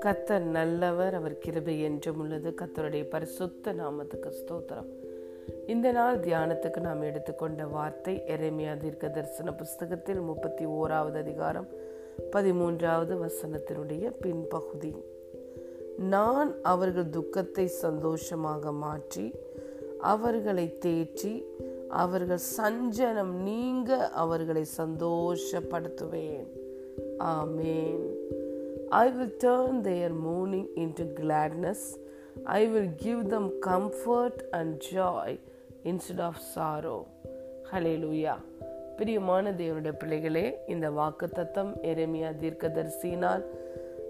கத்தர் நல்லவர் அவர் கிருபை என்றும் உள்ளது. கத்தருடைய பரிசுத்த நாமத்துக்கு ஸ்தோத்திரம். இந்த நாள் தியானத்துக்கு நாம் எடுத்துக்கொண்ட வார்த்தை எரேமியா தீர்க்க தரிசன புஸ்தகத்தில் முப்பத்தி ஓராவது அதிகாரம் பதிமூன்றாவது வசனத்தினுடைய பின்பகுதி. நான் அவர்கள் துக்கத்தை சந்தோஷமாக மாற்றி அவர்களை தேற்றி அவர்கள் சஞ்சலம் நீங்க அவர்களை சந்தோஷப்படுத்துவேன். ஆமேன் I will turn into gladness I will give them comfort and joy instead of sorrow hallelujah பிரியமான தேவனுடைய பிள்ளைகளே இந்த வாக்கு தத்தம் எரேமியா தீர்க்கதரிசினால்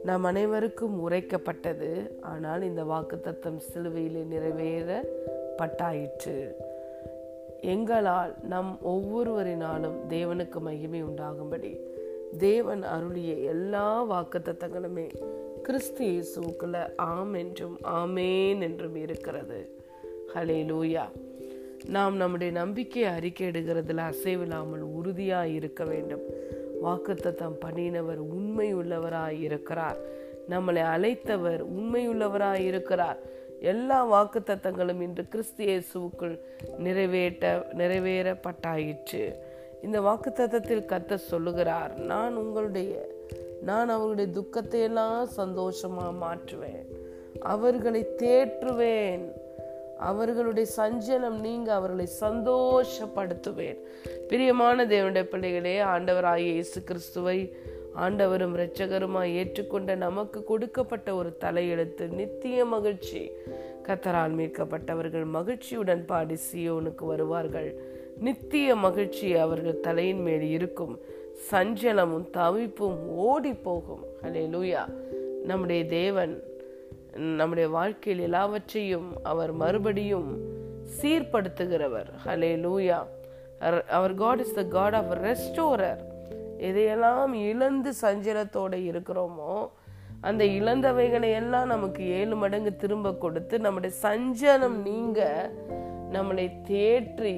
நாம் அனைவருக்கும் உரைக்கப்பட்டது. ஆனால் இந்த வாக்கு தத்தம் சிலுவையில் நிறைவேறப்பட்டாயிற்று. எங்களால் நம் ஒவ்வொருவரினாலும் தேவனுக்கு மகிமை உண்டாகும்படி தேவன் அருளிய எல்லா வாக்குத்தத்தங்களுமே கிறிஸ்து இயேசுக்குள்ள ஆம் என்றும் ஆமேன் என்றும் இருக்கிறது. ஹலே லூயா நாம் நம்முடைய நம்பிக்கையை அறிக்கையிடுகிறதுல அசைவில்லாமல் உறுதியாக இருக்க வேண்டும். வாக்குத்தத்தம் பண்ணினவர் உண்மை உள்ளவராய் இருக்கிறார். நம்மளை அழைத்தவர் உண்மை உள்ளவராய் இருக்கிறார். எல்லா வாக்கு தத்தங்களும் இன்று கிறிஸ்து இயேசுக்குள் நிறைவேற்ற நிறைவேறப்பட்டாயிற்று. இந்த வாக்கு தத்தத்தில் கத்த சொல்லுகிறார் நான் உங்களுடைய நான் அவர்களுடைய துக்கத்தை எல்லாம் சந்தோஷமா மாற்றுவேன். அவர்களை தேற்றுவேன். அவர்களுடைய சஞ்சலம் நீங்க அவர்களை சந்தோஷப்படுத்துவேன். பிரியமான தேவனுடைய பிள்ளைகளே ஆண்டவராகிய இயேசு கிறிஸ்துவை ஆண்டவரும் இரட்சகருமாய் ஏற்றுக்கொண்ட நமக்கு கொடுக்கப்பட்ட ஒரு தலையெழுத்து. நித்திய மகிழ்ச்சி. கத்தரால் மீட்கப்பட்டவர்கள் மகிழ்ச்சியுடன் பாடி சியோனுக்கு வருவார்கள். நித்திய மகிழ்ச்சி அவர்கள் தலையின் மேல் இருக்கும். சஞ்சலமும் தவிப்பும் ஓடி போகும் ஹலே லூயா நம்முடைய தேவன் நம்முடைய வாழ்க்கையில் எல்லாவற்றையும் அவர் மறுபடியும் சீர்படுத்துகிறவர். Hallelujah our God is the God of restorer எதையெல்லாம் இழந்து சஞ்சலத்தோடு இருக்கிறோமோ அந்த இழந்தவைகளை எல்லாம் நமக்கு ஏழு மடங்கு திரும்ப கொடுத்து நம்முடைய சஞ்சலம் நீங்க நம்மளை தேற்றி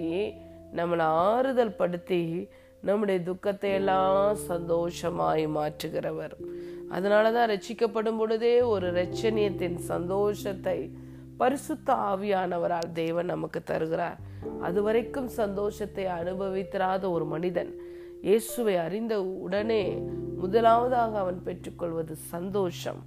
நம்மளை ஆறுதல் படுத்தி நம்முடைய துக்கத்தை எல்லாம் சந்தோஷமாய் மாற்றுகிறவர். அதனால தான் ரட்சிக்கப்படும் பொழுதே ஒரு ரட்சணியத்தின் சந்தோஷத்தை பரிசுத்த ஆவியானவரால் தேவன் நமக்கு தருகிறார். அதுவரைக்கும் சந்தோஷத்தை அனுபவித்திராத ஒரு மனிதன் இயேசுவை அறிந்த உடனே முதலாவதாக அவன் பெற்றுக்கொள்வது சந்தோஷம்.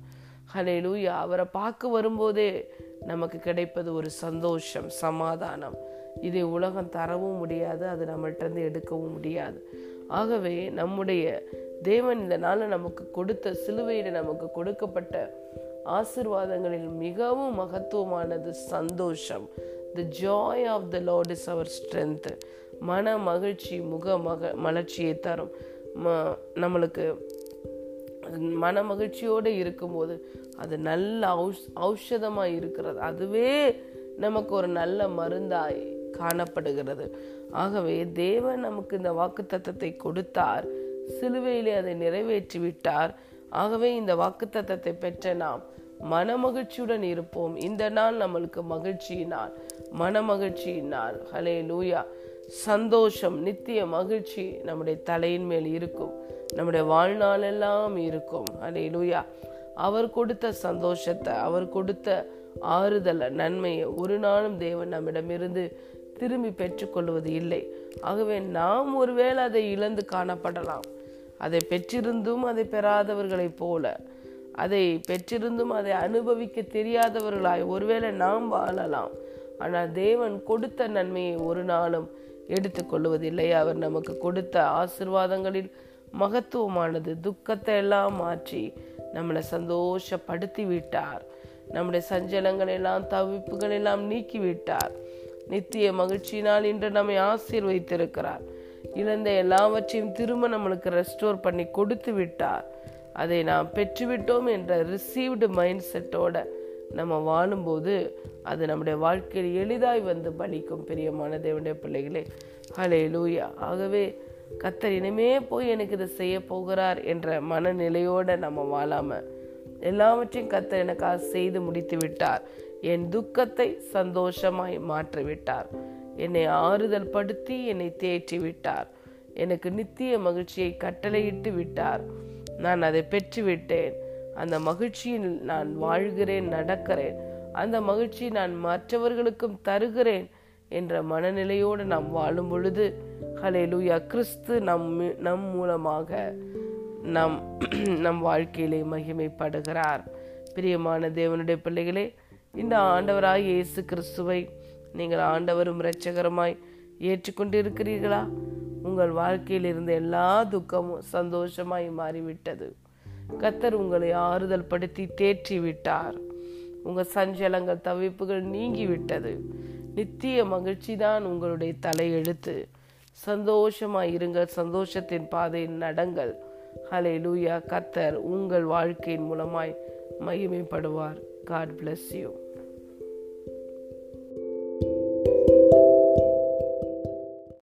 ஹலே லூயா அவரை பார்க்க வரும்போதே நமக்கு கிடைப்பது ஒரு சந்தோஷம் சமாதானம். இதை உலகம் தரவும் முடியாது அது நம்மள்கிட்ட எடுக்கவும் முடியாது. ஆகவே நம்முடைய தேவன் இந்த நாளில் நமக்கு கொடுத்த சிலுவையில் நமக்கு கொடுக்கப்பட்ட ஆசிர்வாதங்களில் மிகவும் மகத்துவமானது சந்தோஷம். The joy of the Lord is our strength மன மகிழ்ச்சி முக மக மலர்ச்சியை தரும். ம நம்மளுக்கு மன மகிழ்ச்சியோடு இருக்கும்போது அது நல்ல ஔஷ் ஔஷதமாக இருக்கிறது. அதுவே நமக்கு ஒரு நல்ல மருந்தாய் காணப்படுகிறது. ஆகவே தேவன் நமக்கு இந்த வாக்கு தத்தத்தை கொடுத்தார். சிலுவையிலே அதை நிறைவேற்றி விட்டார் ஆகவே இந்த வாக்கு தத்தத்தை பெற்ற நாம் மன மகிழ்ச்சியுடன் இருப்போம். இந்த நாள் நம்மளுக்கு மகிழ்ச்சியினால் மன மகிழ்ச்சியினால். ஹலே லூயா சந்தோஷம் நித்திய மகிழ்ச்சி நம்முடைய தலையின் மேல் இருக்கும். நம்முடைய வாழ்நாள் எல்லாம் இருக்கும். அலையிலுயா அவர் கொடுத்த சந்தோஷத்தை அவர் கொடுத்த ஆறுதலை நன்மையை ஒரு நாளும் தேவன் நம்மிடமிருந்து திரும்பி பெற்றுக்கொள்வது இல்லை. ஆகவே நாம் ஒருவேளை அதை இழந்து காணப்படலாம். அதை பெற்றிருந்தும் அதை பெறாதவர்களைப் போல அதை பெற்றிருந்தும் அதை அனுபவிக்க தெரியாதவர்களாய் ஒருவேளை நாம் வாழலாம். ஆனால் தேவன் கொடுத்த நன்மையை ஒரு நாளும் எடுத்துக்கொள்வதில்லை. அவர் நமக்கு கொடுத்த ஆசிர்வாதங்களில் மகத்துவமானது. துக்கத்தை எல்லாம் மாற்றி நம்மளை சந்தோஷப்படுத்தி விட்டார் நம்முடைய சஞ்சலங்கள் எல்லாம் தவிப்புகள் எல்லாம் நீக்கிவிட்டார். நித்திய மகிழ்ச்சியினால் இன்று நம்மை ஆசீர்வைத்திருக்கிறார் இழந்த எல்லாவற்றையும் திரும்ப நம்மளுக்கு ரெஸ்டோர் பண்ணி கொடுத்து விட்டார் அதை நாம் பெற்றுவிட்டோம் என்ற ரிசீவ்டு மைண்ட் செட்டோட நம்ம வாழும்போது அது நம்முடைய வாழ்க்கையில் எளிதாய் வந்து பலிக்கும் பிரியமான தேவனுடைய பிள்ளைகளே. ஹலே லூயா ஆகவே கத்தர் இனிமே போய் எனக்கு இதை செய்ய போகிறார் என்ற மனநிலையோட நம்ம வாழாம எல்லாவற்றையும் கத்தர் எனக்காக செய்து முடித்து விட்டார். என் துக்கத்தை சந்தோஷமாய் மாற்றி விட்டார் என்னை ஆறுதல் படுத்தி என்னை தேற்றி விட்டார். எனக்கு நித்திய மகிழ்ச்சியை கட்டளையிட்டு விட்டார். நான் அதை பெற்றுவிட்டேன். அந்த மகிழ்ச்சியில் நான் வாழ்கிறேன் நடக்கிறேன். அந்த மகிழ்ச்சி நான் மற்றவர்களுக்கும் தருகிறேன் என்ற மனநிலையோடு நாம் வாழும் பொழுது ஹலேலூயா கிறிஸ்து நம் நம் மூலமாக நம் நம் வாழ்க்கையிலே மகிமைப்படுகிறார். பிரியமான தேவனுடைய பிள்ளைகளே இந்த ஆண்டவராய் இயேசு கிறிஸ்துவை நீங்கள் ஆண்டவரும் இரட்சகரமாய் ஏற்றுக்கொண்டிருக்கிறீர்களா? உங்கள் வாழ்க்கையில் இருந்த எல்லா துக்கமும் சந்தோஷமாய் மாறிவிட்டது. கத்தர் உங்களை ஆறுதல் படுத்தி தேற்றி விட்டார் உங்கள் சஞ்சலங்கள் தவிப்புகள் நீங்கிவிட்டது. நித்திய மகிழ்ச்சி தான் உங்களுடைய தலையெழுத்து. சந்தோஷமாக இருங்கள் சந்தோஷத்தின் பாதையில் நடங்கள். ஹலே லூயா கத்தர் உங்கள் வாழ்க்கையின் மூலமாய் மகிமைப்படுவார். God bless you